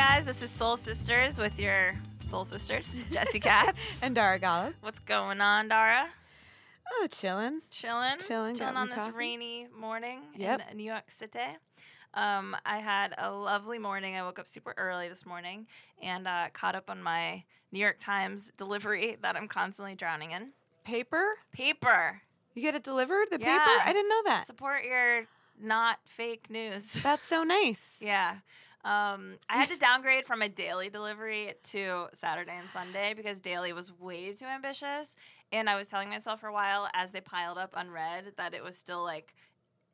Guys, this is Soul Sisters with your Soul Sisters, Jesse Katz. and Dara Gallup. What's going on, Dara? Oh, chilling. Chilling, Chilling, got on this coffee. rainy morning Yep. in New York City. Um, I had a lovely morning. I woke up super early this morning and uh, caught up on my New York Times delivery that I'm constantly drowning in. Paper? Paper. You get it delivered? The Yeah. paper? I didn't know that. Support your not fake news. That's so nice. Yeah. Um, I had to downgrade from a daily delivery to Saturday and Sunday because daily was way too ambitious. And I was telling myself for a while as they piled up unread that it was still like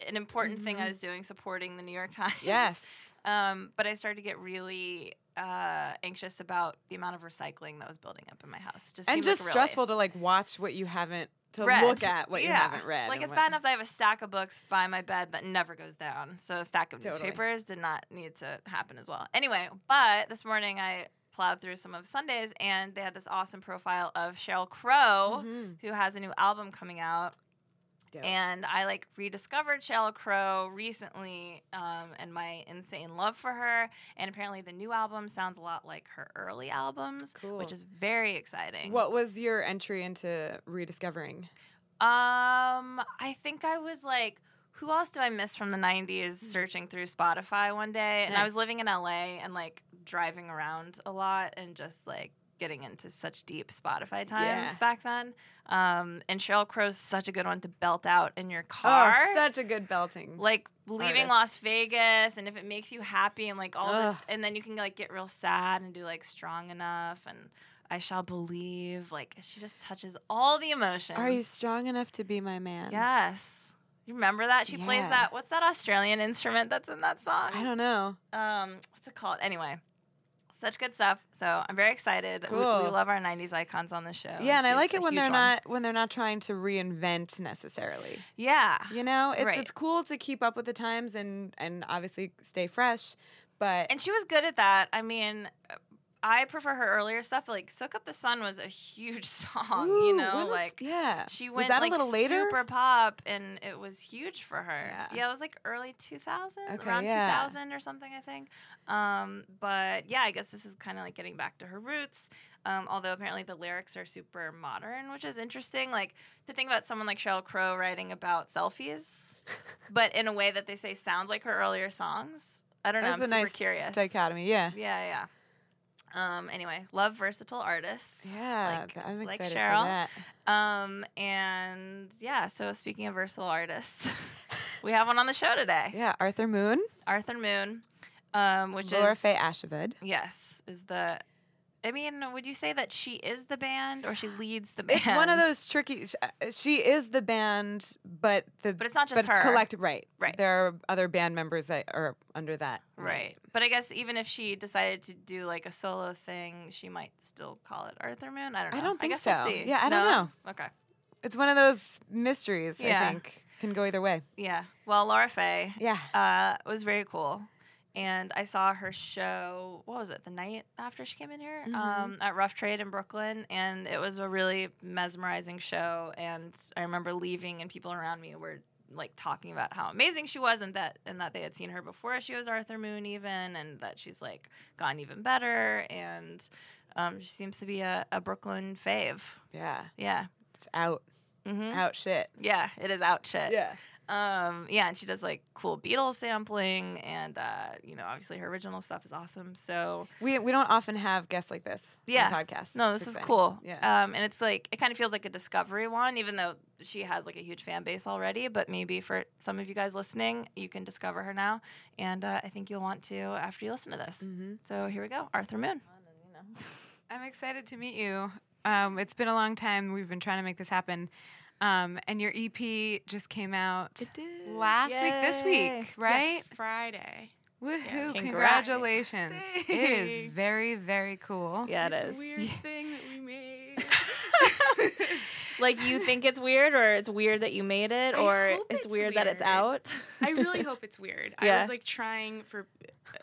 an important thing I was doing supporting the New York Times. Mm-hmm. Yes. Um, but I started to get really uh, anxious about the amount of recycling that was building up in my house. Just And just like stressful waste to like watch what you haven't to read. look at what you haven't read. Like it's what- bad enough that I have a stack of books by my bed that never goes down. So a stack of Totally. newspapers did not need to happen as well. Anyway, but this morning I plowed through some of Sundays and they had this awesome profile of Sheryl Crow, who has a new album coming out. Dope. And I like rediscovered Sheryl Crow recently, um, and my insane love for her. And apparently, the new album sounds a lot like her early albums, Cool. which is very exciting. What was your entry into rediscovering? Um, I think I was like, who else do I miss from the 90s searching through Spotify one day? And I was living in LA and like driving around a lot and just like getting into such deep Spotify times Yeah. back then. Um, and Sheryl Crow's such a good one to belt out in your car. Oh, such a good belting. like leaving artist. Las Vegas and if it makes you happy and like all this and then you can like get real sad and do like strong enough and I shall believe like she just touches all the emotions. Are you strong enough to be my man? Yes. You remember that? She plays that. What's that Australian instrument that's in that song? I don't know. Um, what's it called? Anyway, such good stuff. So I'm very excited. We, we love our '90s icons on the show. Yeah, and I like it when they're one. not when they're not trying to reinvent necessarily. Yeah. You know, it's Right. it's cool to keep up with the times and and obviously stay fresh, but And she was good at that. I mean, I prefer her earlier stuff. But like "Soak Up the Sun" was a huge song. you know, was- like yeah. she Was went that a like little later? super pop, and it was huge for her. Yeah. it was like early 2000, Okay, around yeah. 2000 or something, I think. Um, but yeah, I guess this is kind of like getting back to her roots. Um, although apparently the lyrics are super modern, which is interesting. Like to think about someone like Sheryl Crow writing about selfies, but in a way that they say sounds like her earlier songs. I don't know. That's I'm a super nice curious. dichotomy. Yeah. Yeah, yeah. Um, anyway, love versatile artists. Yeah, like, I'm like excited Sheryl. for that. Um, and yeah, so speaking of versatile artists, we have one on the show today. Yeah, Arthur Moon, Arthur Moon, um, which Laura is Faye yes, is the. I mean, would you say that she is the band or she leads the band? It's one of those tricky. uh, She is the band, but the But it's not just but it's her. collective, right? Right. There are other band members that are under that. Right. But I guess even if she decided to do like a solo thing, she might still call it Arthur Moon. I don't know. I don't think guess so. We'll see. Yeah, I don't know. Okay. It's one of those mysteries. Yeah. I think can go either way. Yeah. Well, Lora-Faye. Yeah. Uh, was very cool. And I saw her show, what was it, the night after she came in here Mm-hmm. um, at Rough Trade in Brooklyn. And it was a really mesmerizing show. And I remember leaving, and people around me were like talking about how amazing she was and that and that they had seen her before she was Arthur Moon even and that she's like gotten even better and um, she seems to be a, a Brooklyn fave. Yeah. Yeah. It's out. out shit. Yeah, it is out shit. Yeah. Um, yeah, and she does like cool Beatles sampling, and uh, you know, obviously her original stuff is awesome. So We we don't often have guests like this. yeah, on podcasts. No, this is exciting. cool. Yeah. Um, and it's like it kind of feels like a discovery one, even though she has like a huge fan base already. But maybe for some of you guys listening, you can discover her now, and uh, I think you'll want to after you listen to this. Mm-hmm. So here we go, Arthur Moon. I'm excited to meet you. Um, it's been a long time. We've been trying to make this happen. Um, and your EP just came out last week, this week, right? Yes, Friday. Woohoo! Congrats. Congratulations! It is Thanks. very, very cool. Yeah, it it's is. a weird thing that we made. Like you think it's weird, or it's weird that you made it, or it's it's weird, that it's out. I really hope it's weird. I was like trying for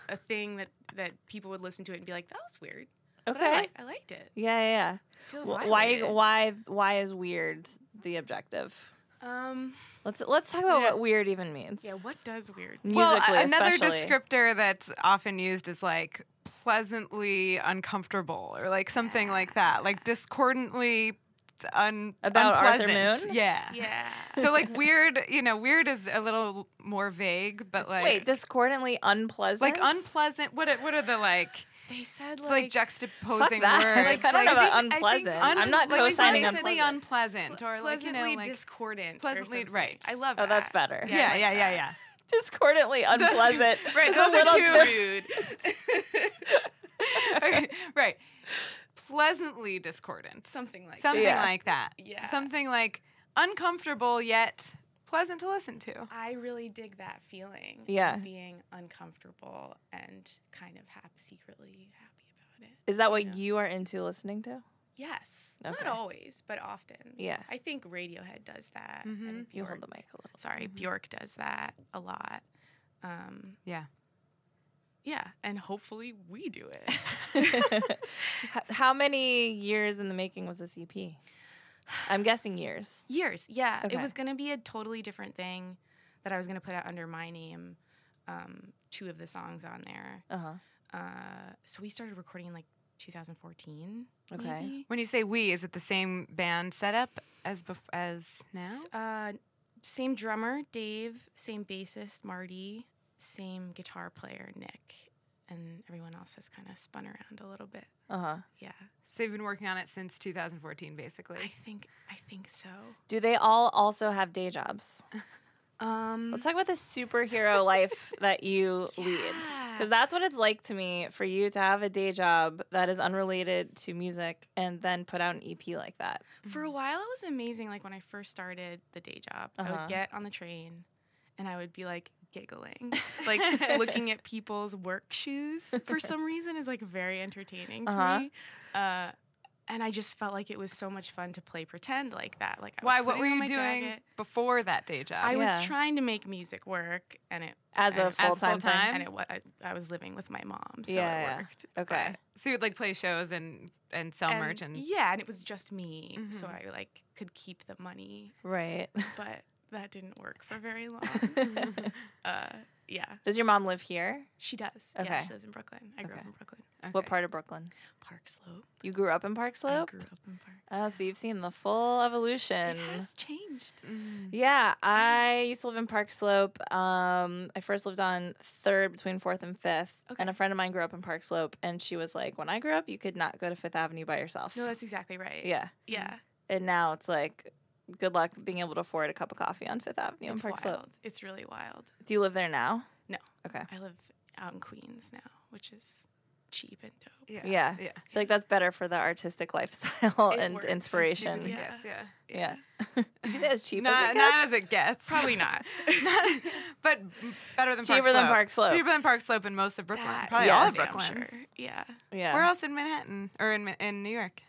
a a thing that that people would listen to it and be like, "That was weird." But I, Okay. li- I liked it. Yeah, yeah. yeah. I feel Why? Why? Why is weird the objective? Um. Let's let's talk about Yeah. what weird even means. Yeah. What does weird? Well, musically? a- another especially. descriptor that's often used is like pleasantly uncomfortable or like something like that, like discordantly un- About Arthur unpleasant. Moon? Yeah. Yeah. So like weird, you know, weird is a little more vague, but like Wait, discordantly unpleasant. like unpleasant. What what are the like they said like, like, juxtaposing that. words? Like, I don't know I about think- I think unpleasant. un- I'm not like, co-signing pleasantly unpleasant. unpleasant or like you know like discordant. pleasantly- something. right. I love Oh, that. that's better. Yeah, yeah like yeah yeah yeah. Discordantly unpleasant. Right, those are too- rude. okay, right. Pleasantly discordant. Something like that. Something Yeah. like that. Yeah. Something like uncomfortable yet pleasant to listen to. I really dig that feeling. Yeah. Of being uncomfortable and kind of happy, secretly happy about it. Is that what you are into listening to? Yes. Okay. Not always, but often. Yeah. I think Radiohead does that. Mm-hmm. And You hold Bjork- the mic a little. Sorry, Bjork does that a lot. Um, Yeah. yeah, and hopefully we do it. H- How many years in the making was this EP? I'm guessing years. Years, yeah. Okay. It was going to be a totally different thing that I was going to put out under my name. Um, two of the songs on there. Uh huh. Uh, so we started recording in like 2014. Okay. maybe. When you say we, is it the same band setup as bef- as now? S- Uh, same drummer, Dave. Same bassist, Marty. Same guitar player, Nick. And everyone else has kind of spun around a little bit. Uh huh. Yeah, So you've been working on it since 2014, basically. I think I think so. Do they all also have day jobs? Um, Let's talk about the superhero life that you lead. Because that's what it's like to me for you to have a day job that is unrelated to music and then put out an EP like that. For a while, it was amazing. Like when I first started the day job, I Uh-huh. would get on the train and I would be like giggling, like looking at people's work shoes for some reason is like very entertaining to Uh-huh. me. Uh, and I just felt like it was so much fun to play pretend like that. Like I was Why? What were you doing jacket. before that day job? I Yeah. was trying to make music work, and it As a and- full time and it I, I was living with my mom, so Yeah, it worked. Okay. but- so you would like play shows and and sell and- merch and yeah, and it was just me, so Mhm. I like could keep the money Right. but that didn't work for very long. uh, yeah, Does your mom live here? she does. Okay. Yeah, she lives in Brooklyn. I grew Okay. up in Brooklyn. What part of Brooklyn? Park Slope. You grew up in Park Slope? I grew up in Park. Oh, so you've seen the full evolution. It has changed. Yeah, I used to live in Park Slope. Um, I first lived on Third between Fourth and Fifth, Okay. and a friend of mine grew up in Park Slope, and she was like, "When I grew up, you could not go to Fifth Avenue by yourself." No, that's exactly right. yeah, Yeah. and now it's like, good luck being able to afford a cup of coffee on Fifth Avenue in It's Park wild. Slope. It's really wild. Do you live there now? No, Okay, I live out in Queens now, which is cheap and dope. yeah yeah, yeah. I feel like that's better for the artistic lifestyle It and works. inspiration. Cheap as it Yeah. gets, yeah. Yeah, Did you say as cheap Not, as it gets? not gets? as it gets. Probably not. but better than Park Cheaper than Slope. Park Slope. Cheaper than Park Slope and most of Brooklyn. That Probably is all of Brooklyn. Sure. Yeah. Yeah, Where else in Manhattan or in in New York?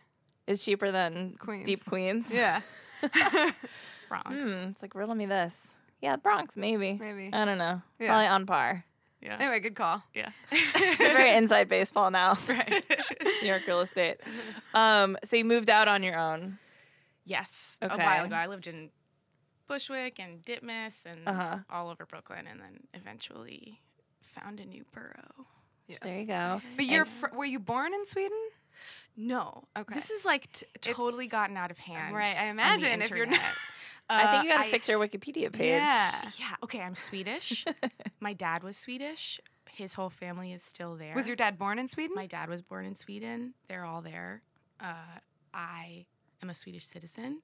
is cheaper than Queens. Deep Queens? Yeah, Bronx. Hmm, it's like riddle me this. Yeah, Bronx maybe. Maybe. I don't know. Yeah. Probably on par. Yeah. anyway, good call. Yeah. It's very inside baseball now. Right. New York real estate. Um, so you moved out on your own. Yes, Okay. a while ago. I lived in Bushwick and Ditmas and Uh-huh. all over Brooklyn, and then eventually found a new borough. Yes. There you go. But you're fr- were you born in Sweden? No. Okay. This is like t- totally gotten out of hand. Right, I imagine if you're not- internet. I think you Uh, got to fix your Wikipedia page. Yeah. Yeah. Okay, I'm Swedish. My dad was Swedish. His whole family is still there. Was your dad born in Sweden? My dad was born in Sweden. They're all there. Uh, I am a Swedish citizen,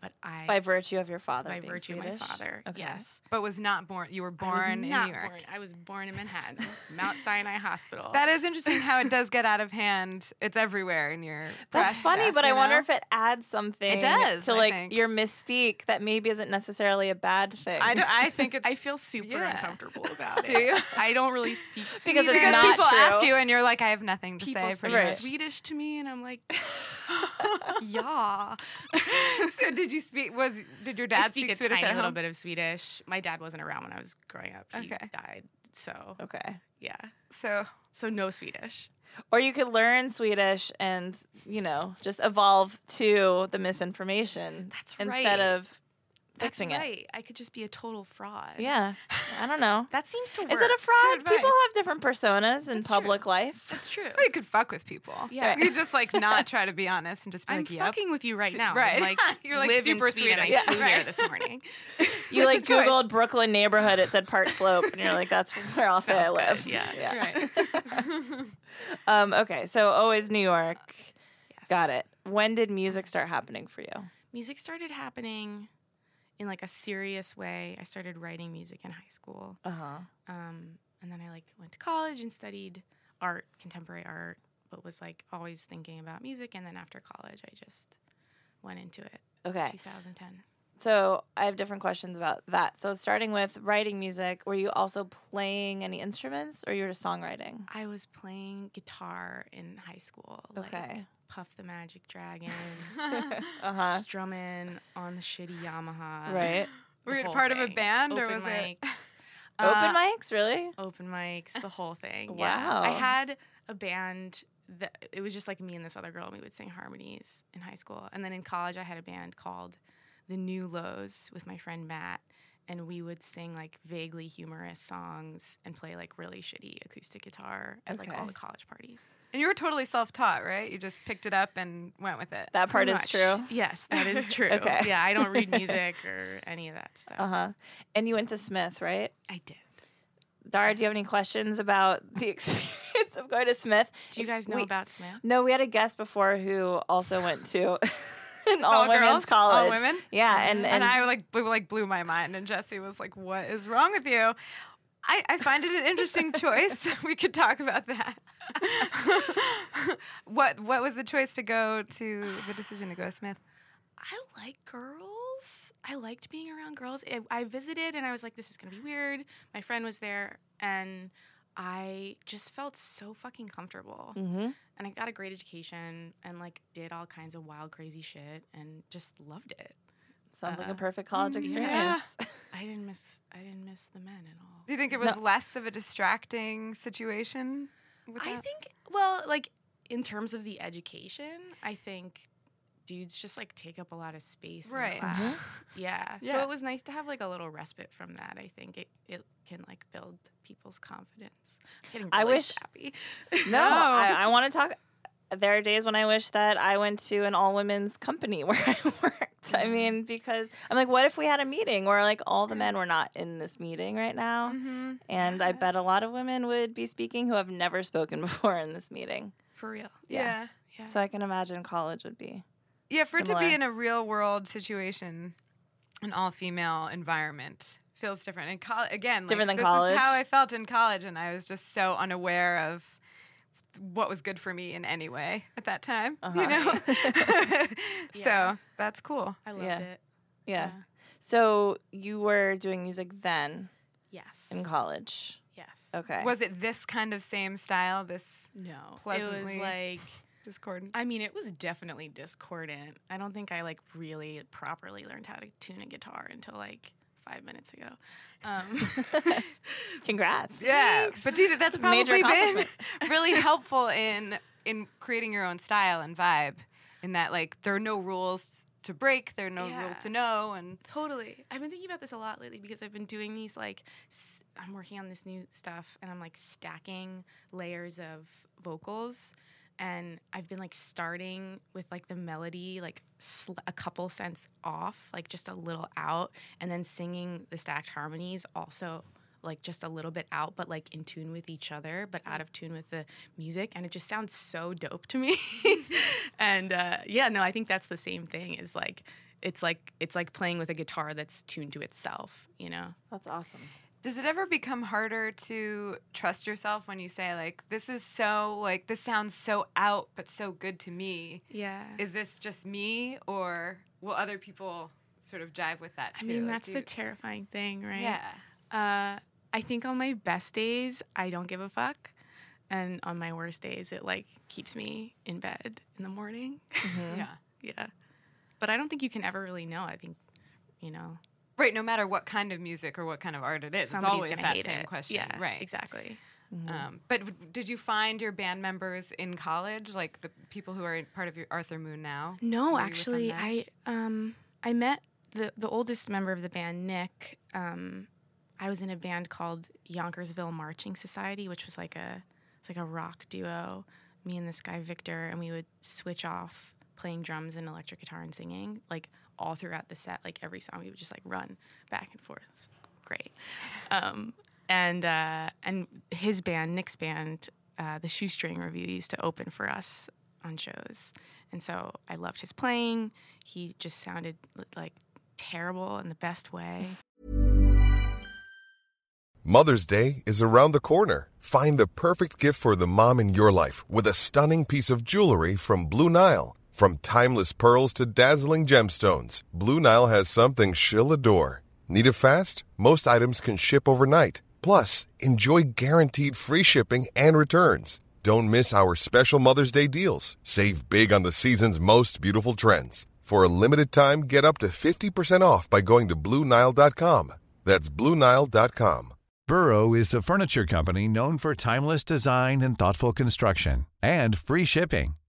but I By virtue of your father. by being virtue Swedish? of my father. Okay. Yes. but was not born. You were I was born in New York. born- I was born in Manhattan, Mount Sinai Hospital. That is interesting how it does get out of hand. It's everywhere in your. That's funny, stuff, but I you wonder if it adds something It does, to like your mystique that maybe isn't necessarily a bad thing. I, don't, I think it's. I feel super yeah. uncomfortable about it. Do you? I don't really speak Because Swedish. it's Because not people ask you and you're like, I have nothing to people say. speak Right. Swedish to me, and I'm like, yeah. so did you speak? Was did your I dad speak, speak a Swedish tiny at little bit of Swedish. My dad wasn't around when I was growing up. He Okay. died. So okay. yeah. So So no Swedish. Or you could learn Swedish and, you know, just evolve to the misinformation. That's Instead right. of That's fixing right. I could just be a total fraud. Yeah. I don't know. That seems to work. Is it a fraud? People have different personas in That's public true. life. That's true. well, you could fuck with people. Yeah. You just like not try to be honest and just be I'm like, yep. fucking with you right now. right. I'm like, You're like live super in Sweden. Swedish. I flew Yeah, here this morning. You like It's a choice. Googled Brooklyn neighborhood, it said Park Slope, and you're like, that's where I'll say I live. good, yeah. Right. um, okay, so always New York. Yes. Got it. When did music start happening for you? Music started happening in like a serious way. I started writing music in high school. Uh huh. Um, and then I like went to college and studied art, contemporary art, but was like always thinking about music. And then after college, I just went into it. Okay. 2010. So I have different questions about that. So starting with writing music, were you also playing any instruments, or you were just songwriting? I was playing guitar in high school. Like Okay. Puff the Magic Dragon, Uh huh. strumming on the shitty Yamaha. Right. Were you whole part of a thing. band or Open was it? mics. Open Uh, mics, really? open mics, the whole thing. Yeah. Wow. I had a band that it was just like me and this other girl, and we would sing harmonies in high school. And then in college, I had a band called The New Lows with my friend Matt, and we would sing like vaguely humorous songs and play like really shitty acoustic guitar at like all the college parties. And you were totally self-taught, right? You just picked it up and went with it. That part Pretty is much. true. Yes, that is true. Okay. Yeah, I don't read music or any of that stuff. Uh huh. And you went to Smith, right? I did. Dara, do you have any questions about the experience of going to Smith? Do you guys know We- about Smith? No, we had a guest before who also went to an all all women's girls? college. All women? Yeah, and and, and, I like blew, like blew my mind, and Jesse was like, "What is wrong with you?" I, I find it an interesting choice. we could talk about that. what what was the choice to go to the decision to go to Smith? I like girls. I liked being around girls. I, I visited and I was like, this is going to be weird. My friend was there and I just felt so fucking comfortable. Mhm. And I got a great education and like did all kinds of wild, crazy shit and just loved it. Sounds like a uh, perfect college yeah. experience. I didn't miss I didn't miss the men at all. Do you think it was less of a distracting situation? With I that? think well, like in terms of the education, I think dudes just like take up a lot of space Right. in class. Yeah. So it was nice to have like a little respite from that. I think it, it can like build people's confidence. I'm getting I really wish- sappy. No, I, I want to talk. There are days when I wish that I went to an all women's company where I worked. I mean, because I'm like, what if we had a meeting where like all the men were not in this meeting right now? Mm-hmm. And I bet a lot of women would be speaking who have never spoken before in this meeting. For real. yeah. Yeah. So I can imagine college would be. Yeah, for it to be in a real world situation, an all female environment feels different. And col- again, Different like, than this college? is how I felt in college, and I was just so unaware of what was good for me in any way at that time. You Uh-huh. know, Yeah. so that's cool. I loved Yeah. it. Yeah. So you were doing music then Yes. in college. yes. Okay. Was it this kind of same style? This No. It was Pleasantly- like discordant. I mean, it was definitely discordant. I don't think I like really properly learned how to tune a guitar until like five minutes ago. Um, Congrats. Yeah, but dude, that's Major probably been really helpful in in creating your own style and vibe. In that, like, there are no rules to break, there are no Yeah. rules to know, and Totally. I've been thinking about this a lot lately because I've been doing these like s- I'm working on this new stuff and I'm like stacking layers of vocals and I've been like starting with like the melody like sl- a couple cents off, like just a little out, and then singing the stacked harmonies also like just a little bit out, but like in tune with each other, but out of tune with the music, and it just sounds so dope to me. and uh, yeah, no, I think that's the same thing. Is like it's like it's like playing with a guitar that's tuned to itself, you know. That's awesome. Does it ever become harder to trust yourself when you say like this is so like this sounds so out but so good to me? Yeah. Is this just me or will other people sort of jive with that I mean, Like, that's the you- terrifying thing, right? Yeah. Uh, I think on my best days, I don't give a fuck. And on my worst days, it like keeps me in bed in the morning. Yeah. yeah. But I don't think you can ever really know. I think, you know, Right, no matter what kind of music or what kind of art it is, somebody's it's always that same it. question. Yeah, right. Exactly. Um, but w- did you find your band members in college, like the people who are part of your Arthur Moon now? No, Were you with them actually. I um I met the the oldest member of the band, Nick. Um, I was in a band called Yonkersville Marching Society, which was like a it's like a rock duo. Me and this guy Victor, and we would switch off playing drums and electric guitar and singing like all throughout the set. Like every song, we would just like run back and forth. It was great. Um, and uh, and his band, Nick's band, uh, the Shoestring Review, used to open for us on shows, and so I loved his playing. He just sounded like terrible in the best way. Mother's Day is around the corner. Find the perfect gift for the mom in your life with a stunning piece of jewelry from Blue Nile. From timeless pearls to dazzling gemstones, Blue Nile has something she'll adore. Need it fast? Most items can ship overnight. Plus, enjoy guaranteed free shipping and returns. Don't miss our special Mother's Day deals. Save big on the season's most beautiful trends. For a limited time, get up to 50% off by going to BlueNile.com. That's BlueNile.com. Burrow is a furniture company known for timeless design and thoughtful construction and free shipping,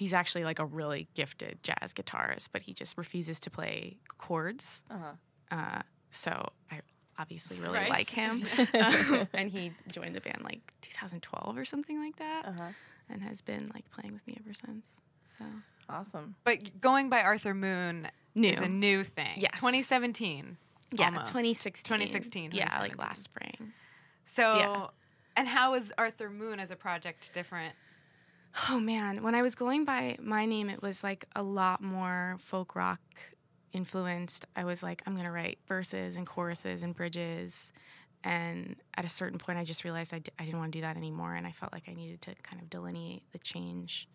He's actually like a really gifted jazz guitarist, but he just refuses to play chords. Uh-huh. Uh, so I obviously really Right. like him. Um, and he joined the band like 2012 or something like that, Uh-huh. and has been like playing with me ever since. So Awesome. But going by Arthur Moon New. is a new thing. Yes. 2017. yeah, almost. 2016. 2016. Yeah, like last spring. So, Yeah. and how is Arthur Moon as a project different? Oh man, when I was going by my name, it was like a lot more folk rock influenced. I was like, I'm gonna write verses and choruses and bridges. And at a certain point, I just realized I d- I didn't want to do that anymore. And I felt like I needed to kind of delineate the change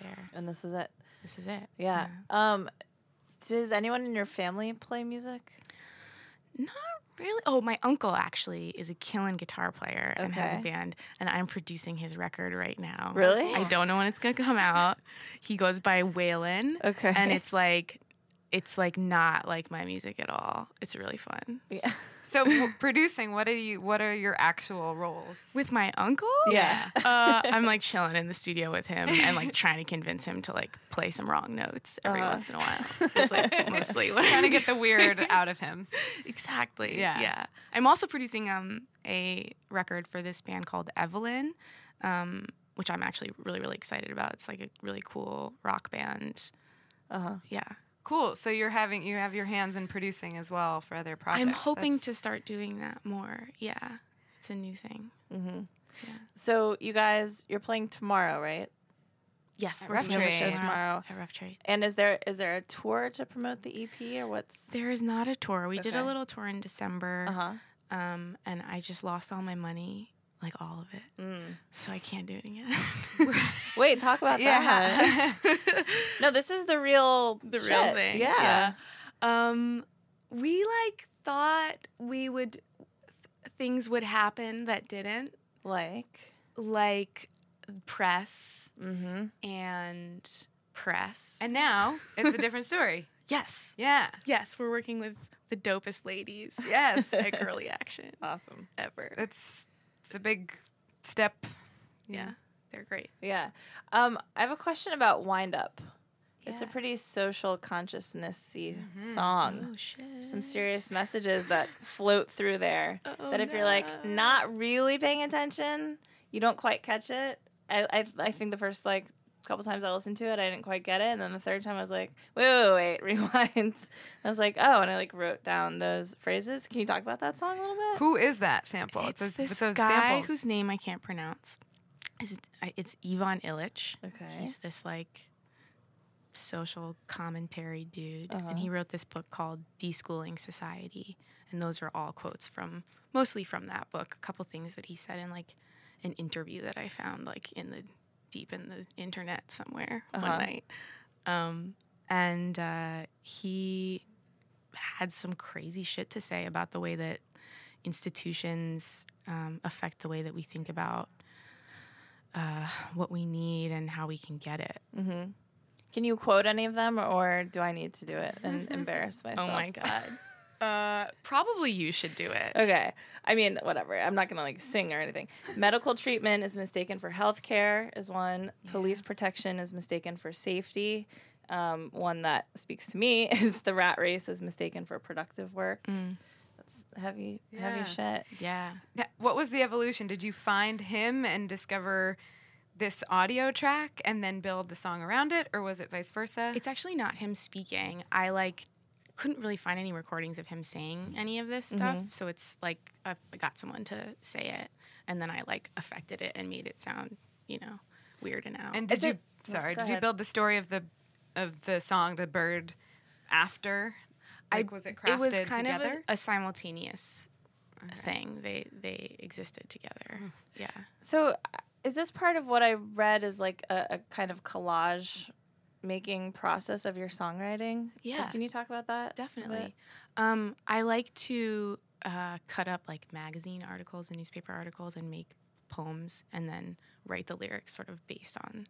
there. And this is it. This is it. Yeah. Um, does anyone in your family play music? Not really. Oh, my uncle actually is a killing guitar player and has a band, and I'm producing his record right now. Really? I don't know when it's gonna come out. He goes by Waylon. Okay. And it's like, it's like not like my music at all. It's really fun. Yeah. So w- producing, what are you? What are your actual roles? With my uncle, Yeah. uh, I'm like chilling in the studio with him and like trying to convince him to like play some wrong notes every Uh-huh. once in a while. It's like mostly what trying I to get do. the weird out of him. Exactly. Yeah. Yeah. I'm also producing um a record for this band called Evelyn, um, which I'm actually really really excited about. It's like a really cool rock band. Uh huh. Yeah. Cool. So you're having you have your hands in producing as well for other projects. I'm hoping That's- to start doing that more. Yeah. It's a new thing. Mm-hmm. Yeah. So you guys, you're playing tomorrow, right? Yes, At we're Rough You have a show Trade. tomorrow. At Rough Trade. And is there is there a tour to promote the EP or what's? There is not a tour. We did a little tour in December, Uh huh. um, and I just lost all my money, like all of it. Mm. So I can't do it again. Wait, talk about that. Yeah. No, this is the real the real shit. thing. Yeah. Um, we like thought we would th- things would happen that didn't, Like. like press Mm-hmm. and press. And now it's a different story. yes, Yeah. yes, we're working with the dopest ladies Yes. at Girlie Action Awesome. ever. It's it's a big step. yeah, they're great. Yeah. Um, I have a question about Wind Up. It's a pretty social consciousnessy song. Oh shit. Some serious messages that float through there. Oh, that if you're like not really paying attention, you don't quite catch it. I, I I think the first like couple times I listened to it, I didn't quite get it, and then the third time I was like, wait, wait, wait, rewind. I was like, oh, and I like wrote down those phrases. Can you talk about that song a little bit? Who is that sample? It's, a, this it's a guy sample. whose name I can't pronounce. Is it, it's Ivan Illich. Okay. He's this like social commentary dude, Uh-huh. and he wrote this book called Deschooling Society, and those are all quotes from mostly from that book. A couple things that he said in like an interview that I found like in the deep in the internet somewhere Uh-huh. one night, um, and uh, he had some crazy shit to say about the way that institutions um, affect the way that we think about uh, what we need and how we can get it. Mm-hmm. Can you quote any of them, or do I need to do it and embarrass myself? Oh my god. Uh, probably you should do it. Okay. I mean, whatever. I'm not gonna like sing or anything. Medical treatment is mistaken for health care is one. Police protection is mistaken for safety. Um, one that speaks to me is the rat race is mistaken for productive work. That's heavy, Yeah. heavy shit. Yeah. Now, What was the evolution? Did you find him and discover this audio track and then build the song around it, or was it vice versa? It's actually not him speaking. I like couldn't really find any recordings of him saying mm-hmm. any of this stuff, mm-hmm. so it's like I I got someone to say it, and then I like affected it and made it sound, you know, weird and out. and did Is you? it- sorry, go did you build the story of the of the song, the bird, after? Like, was it crafted it was kind together? of a, a simultaneous thing. They they existed together. Mm. Yeah. So, uh, is this part of what I read is like a, a kind of collage making process of your songwriting? Like, Yeah. can you talk about that? Definitely. Um, I like to uh, cut up like magazine articles and newspaper articles and make poems and then write the lyrics sort of based on th-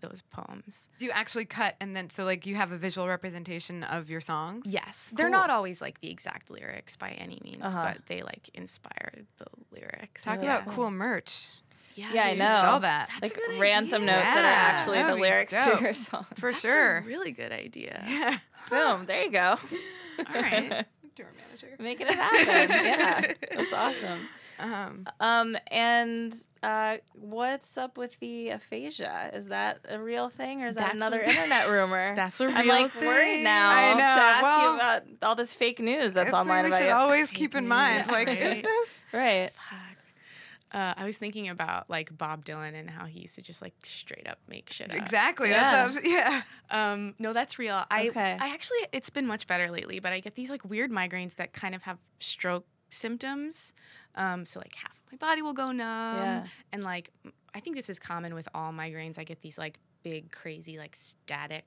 those poems. Do you actually cut and then so like you have a visual representation of your songs? Yes. They're not always like the exact lyrics by any means, Uh-huh. but they like inspired the lyrics. Talk Yeah. about cool merch. Yeah, Yeah, I You they- should know. sell that. That's like a good ransom idea. notes that are actually that the lyrics dope. to your song. For That's sure. a really good idea. yeah. Boom, there you go. All right. Tour manager. Making it happen. yeah. That's awesome. Um, Um, and uh, what's up with the aphasia? Is that a real thing or is that That's a- another internet rumor? That's a I'm real like worried now I know, to ask well, you about all this fake news that's it's like online we should you. always keep in mind, news, like, is this? right. Fuck. Uh, I was thinking about like Bob Dylan and how he used to just like straight up make shit up. Exactly. Yeah. That's a, yeah. Um, no, that's real. I Okay. I actually it's been much better lately, but I get these like weird migraines that kind of have stroke symptoms. Um, so like half of my body will go numb, Yeah. and like I think this is common with all migraines. I get these like big, crazy, like static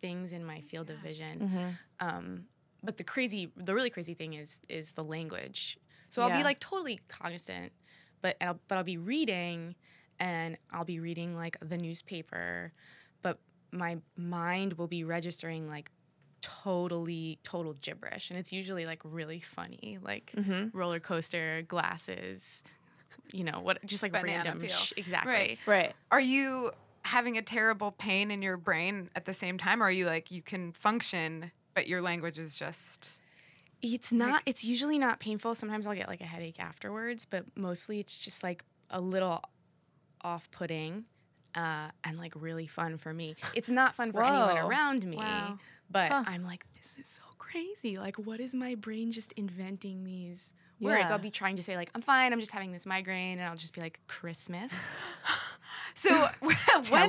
things in my field of vision. Mm-hmm. Um, but the crazy, the really crazy thing is is the language. So I'll be like totally cognizant, but I'll, but I'll be reading, and I'll be reading like the newspaper, but my mind will be registering like totally total gibberish, and it's usually like really funny, like Mm-hmm. roller coaster glasses, you know what, just like Banana random peel. sh- exactly. Right. Right. Are you having a terrible pain in your brain at the same time? Or are you like, you can function, but your language is just. It's not. it's usually not painful. Sometimes I'll get like a headache afterwards, but mostly it's just like a little off-putting uh, and like really fun for me. It's not fun for anyone around me, Wow. but Huh. I'm like, this is so crazy. Like, what is my brain just inventing these words? Yeah. I'll be trying to say like, I'm fine. I'm just having this migraine, and I'll just be like, Christmas. So when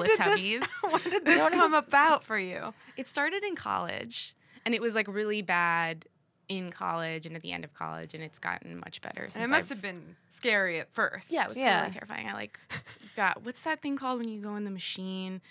did this, when did this come about for you? It started in college, and it was like really bad in college and at the end of college, and it's gotten much better since. And it must I've- have been scary at first. Yeah, it was Yeah. totally terrifying. I like got what's that thing called when you go in the machine?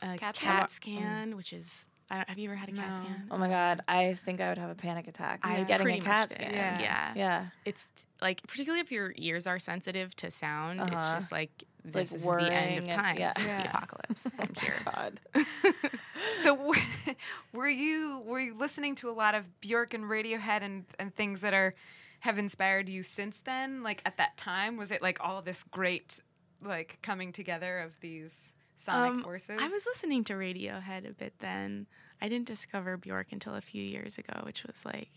A CAT CAT, scan? scan, which is I don't, have you ever had a CAT No. scan? Oh my god, I think I would have a panic attack. I getting pretty a CAT scan. Yeah. Yeah. Yeah. It's like particularly if your ears are sensitive to sound, it's Uh-huh. just like this like is the end worrying of and- time. yeah. This is the apocalypse. I'm here. God. So were you were you listening to a lot of Bjork and Radiohead and and things that are have inspired you since then? Like at that time, was it like all this great like coming together of these sonic Um, forces? I was listening to Radiohead a bit then. I didn't discover Bjork until a few years ago, which was like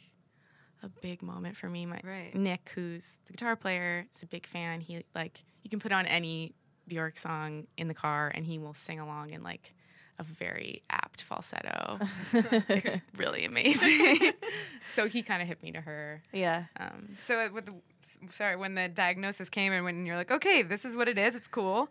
a big moment for me. My Right. Nick, who's the guitar player, is a big fan. He like you can put on any Bjork song in the car and he will sing along in like a very apt falsetto. it's really amazing. so he kind of hit me to her. Yeah. Um, so uh, with the sorry when the diagnosis came and when you're like, okay, this is what it is. It's cool.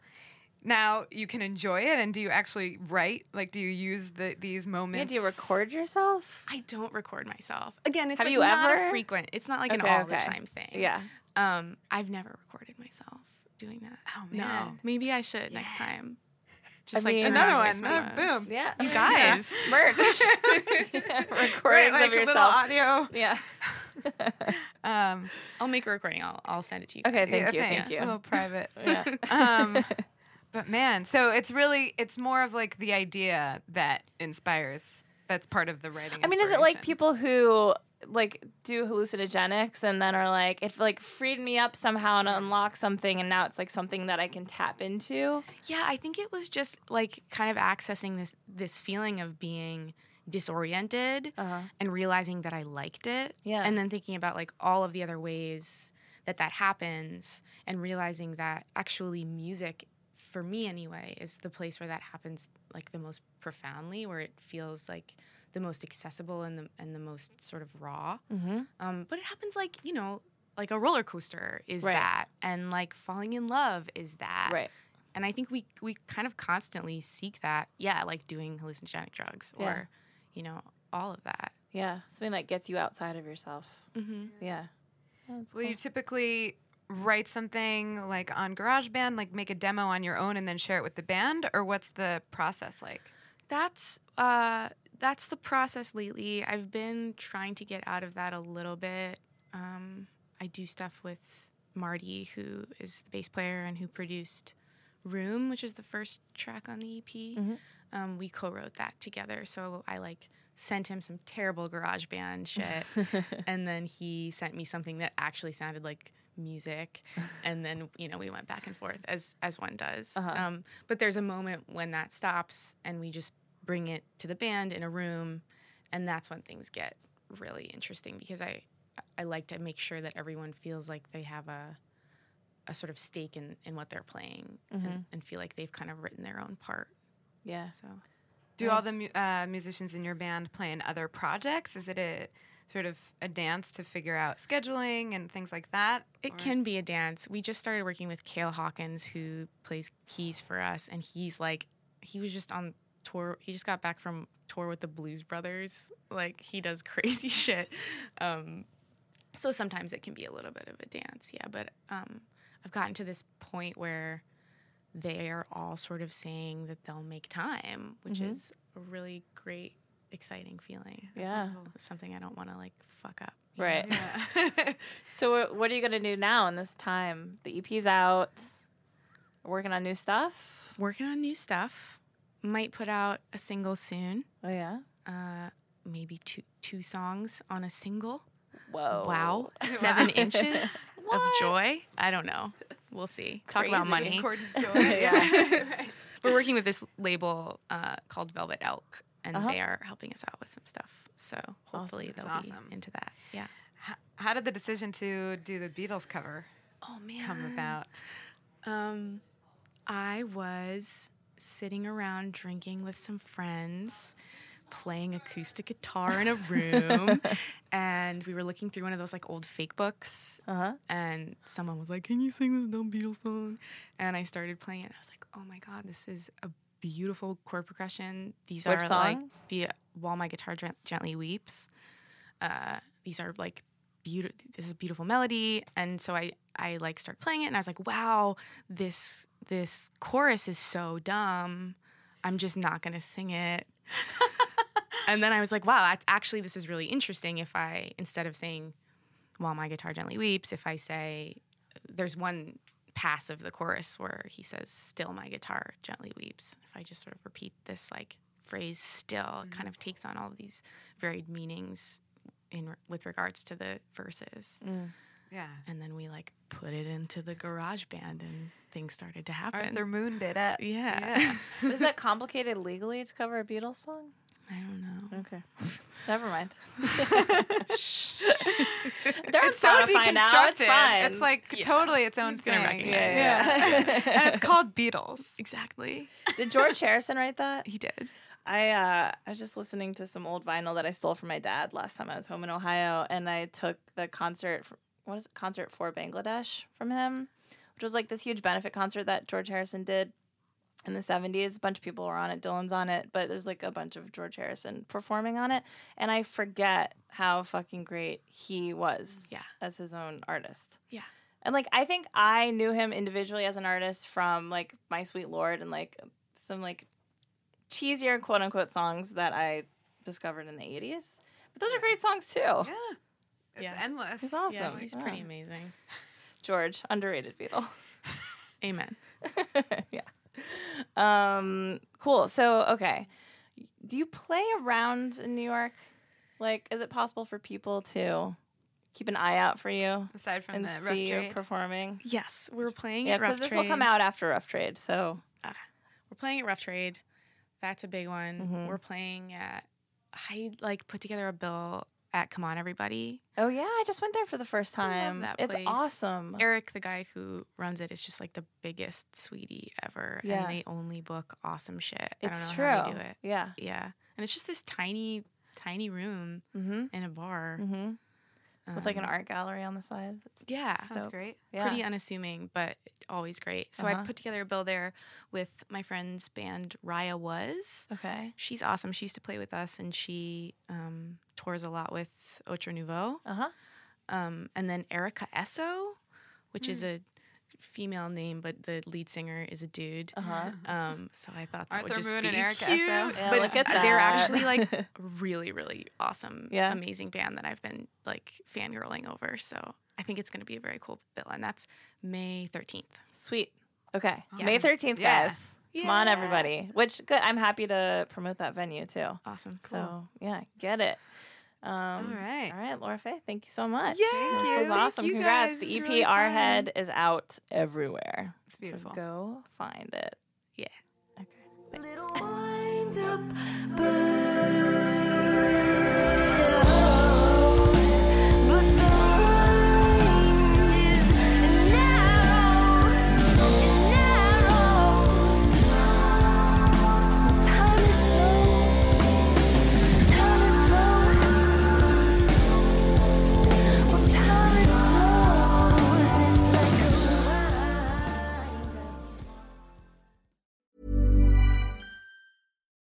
Now you can enjoy it, and do you actually write? Like, do you use the these moments Yeah, moments? do you record yourself? I don't record myself. Again, it's Have like you not ever? a frequent. It's not like an all okay. the time thing. Yeah. Um, I've never recorded myself doing that. Oh, man No, maybe I should next time. Just I like mean- turn Another one, voice another boom. Yeah. You guys. Merch. Right, Recordings like of a little yourself. audio. Yeah. Um, I'll make a recording. I'll I'll send it to you. Okay, thank yeah, you, thank thanks. you. A little private. Yeah. um, but man, so it's really it's more of like the idea that inspires. That's part of the writing. I mean, is it like people who like do hallucinogenics and then are like it like freed me up somehow and unlocked something and now it's like something that I can tap into? Yeah, I think it was just like kind of accessing this this feeling of being disoriented Uh-huh. and realizing that I liked it. Yeah. And then thinking about like all of the other ways that that happens and realizing that actually music for me anyway is the place where that happens like the most profoundly where it feels like the most accessible and the and the most sort of raw. Mm-hmm. Um, but it happens like, you know, like a roller coaster is Right. that and like falling in love is that Right. and I think we we kind of constantly seek that. Yeah, like doing hallucinogenic drugs or, Yeah. you know, all of that. Yeah. Something that gets you outside of yourself. Mm-hmm. Yeah. That's Will cool. you typically write something like on GarageBand, like make a demo on your own and then share it with the band, or what's the process like? That's uh, that's the process lately. I've been trying to get out of that a little bit. Um, I do stuff with Marty, who is the bass player and who produced Room, which is the first track on the EP. Um, we co-wrote that together, so I like sent him some terrible GarageBand shit and then he sent me something that actually sounded like music and then you know we went back and forth as as one does. Um, but there's a moment when that stops and we just bring it to the band in a room and that's when things get really interesting because i i like to make sure that everyone feels like they have a a sort of stake in in what they're playing and, and feel like they've kind of written their own part. Yeah. so Do all the mu- uh, musicians in your band play in other projects? Is it a sort of a dance to figure out scheduling and things like that? It Or- can be a dance. We just started working with Kale Hawkins, who plays keys for us, and he's like, he was just on tour. He just got back from tour with the Blues Brothers. Like he does crazy shit. Um, so sometimes it can be a little bit of a dance, yeah. But um, I've gotten to this point where they are all sort of saying that they'll make time, which is a really great, exciting feeling. Yeah. It's something I don't want to like fuck up. Right. so what are you gonna do now in this time? The EP's out. Working on new stuff. working on new stuff. Might put out a single soon. Oh yeah. Uh, maybe two two songs on a single. Whoa. Wow, seven inches of joy. I don't know. We'll see. Talk about money. Discordant joy. Yeah. We're working with this label uh, called Velvet Elk, and Uh-huh. they are helping us out with some stuff. So hopefully they'll That's be awesome. into that. Yeah. H- How did the decision to do the Beatles cover Oh man. come about? Um, I was sitting around drinking with some friends, playing acoustic guitar in a room, and we were looking through one of those like old fake books. Uh huh. And someone was like, "Can you sing this dumb Beatles song?" And I started playing it. I was like, "Oh my god, this is a beautiful chord progression. These Which are like be while my guitar Gen- gently weeps. Uh, these are like beautiful. This is a beautiful melody, and so I I like start playing it, and I was like, wow, this this chorus is so dumb. I'm just not gonna sing it. and then I was like, wow, that's, actually, this is really interesting. If I instead of saying while my guitar gently weeps, if I say there's one pass of the chorus where he says, "Still, my guitar gently weeps." If I just sort of repeat this like phrase, "still," it kind mm-hmm. of takes on all of these varied meanings in with regards to the verses. Mm. Yeah. And then we like put it into the GarageBand, and things started to happen. Arthur Moon did it. Yeah. Is that complicated legally to cover a Beatles song? I don't know. Okay. Never mind. They're on It's so Spotify now. It's fine. It's like totally its own He's gonna thing. recognize Yeah, it. yeah. and it's called Beatles. Exactly. Did George Harrison write that? He did. I uh, I was just listening to some old vinyl that I stole from my dad last time I was home in Ohio, and I took the concert. For, what is it? Concert for Bangladesh from him, which was like this huge benefit concert that George Harrison did in the 70s. A bunch of people were on it. Dylan's on it, but there's like a bunch of George Harrison performing on it, and I forget how fucking great he was. Yeah. as his own artist. Yeah. And like I think I knew him individually as an artist from like My Sweet Lord and like some like cheesier quote unquote songs that I discovered in the 80s. But those are great songs too. Yeah. It's Yeah. endless. He's awesome. Yeah, he's pretty amazing. George, underrated Beatle. Amen. Yeah. Um cool. So, okay. Do you play around in New York? Like is it possible for people to keep an eye out for you Aside from and the rough see you trade. performing? Yes, we're playing Yeah, at Rough because this will come out after Rough Trade. So, We're playing at Rough Trade. That's a big one. Mhm. We're playing at. I like put together a bill at Come On Everybody. oh yeah, I just went there for the first time. that It's awesome. Eric, the guy who runs it, is just like the biggest sweetie ever. Yeah. And they only book awesome shit. It's I don't true. know how they do it. Yeah. Yeah. And it's just this tiny, tiny room Mm-hmm. in a bar. Mm-hmm. With like an Um, art gallery on the side. It's Yeah. Sounds great. yeah. Pretty unassuming, but always great. So Uh-huh. I put together a bill there with my friend's band Raya Was. okay. She's awesome. She used to play with us and she um, tours a lot with Ocho Nouveau. Uh huh. Um, and then Erica Esso, which Hmm. is a female name, but the lead singer is a dude. Uh huh. Um, so I thought that would just Moon be and Erica cute. Esso. Yeah, but look at they're actually like really, really awesome, Yeah. amazing band that I've been like fangirling over. So I think it's going to be a very cool bill, and that's May thirteenth. Sweet. Okay. Yeah. May 13th, Yeah. guys. Come on, everybody. Which, good. I'm happy to promote that venue too. Awesome, cool. So, yeah, get it. Um, All right. All right, Lora-Faye, thank you so much. Yay, This thank was awesome. Thank you, Congrats. guys. The It's EP really Our. Head is out everywhere. It's beautiful. So go find it. Yeah. Okay.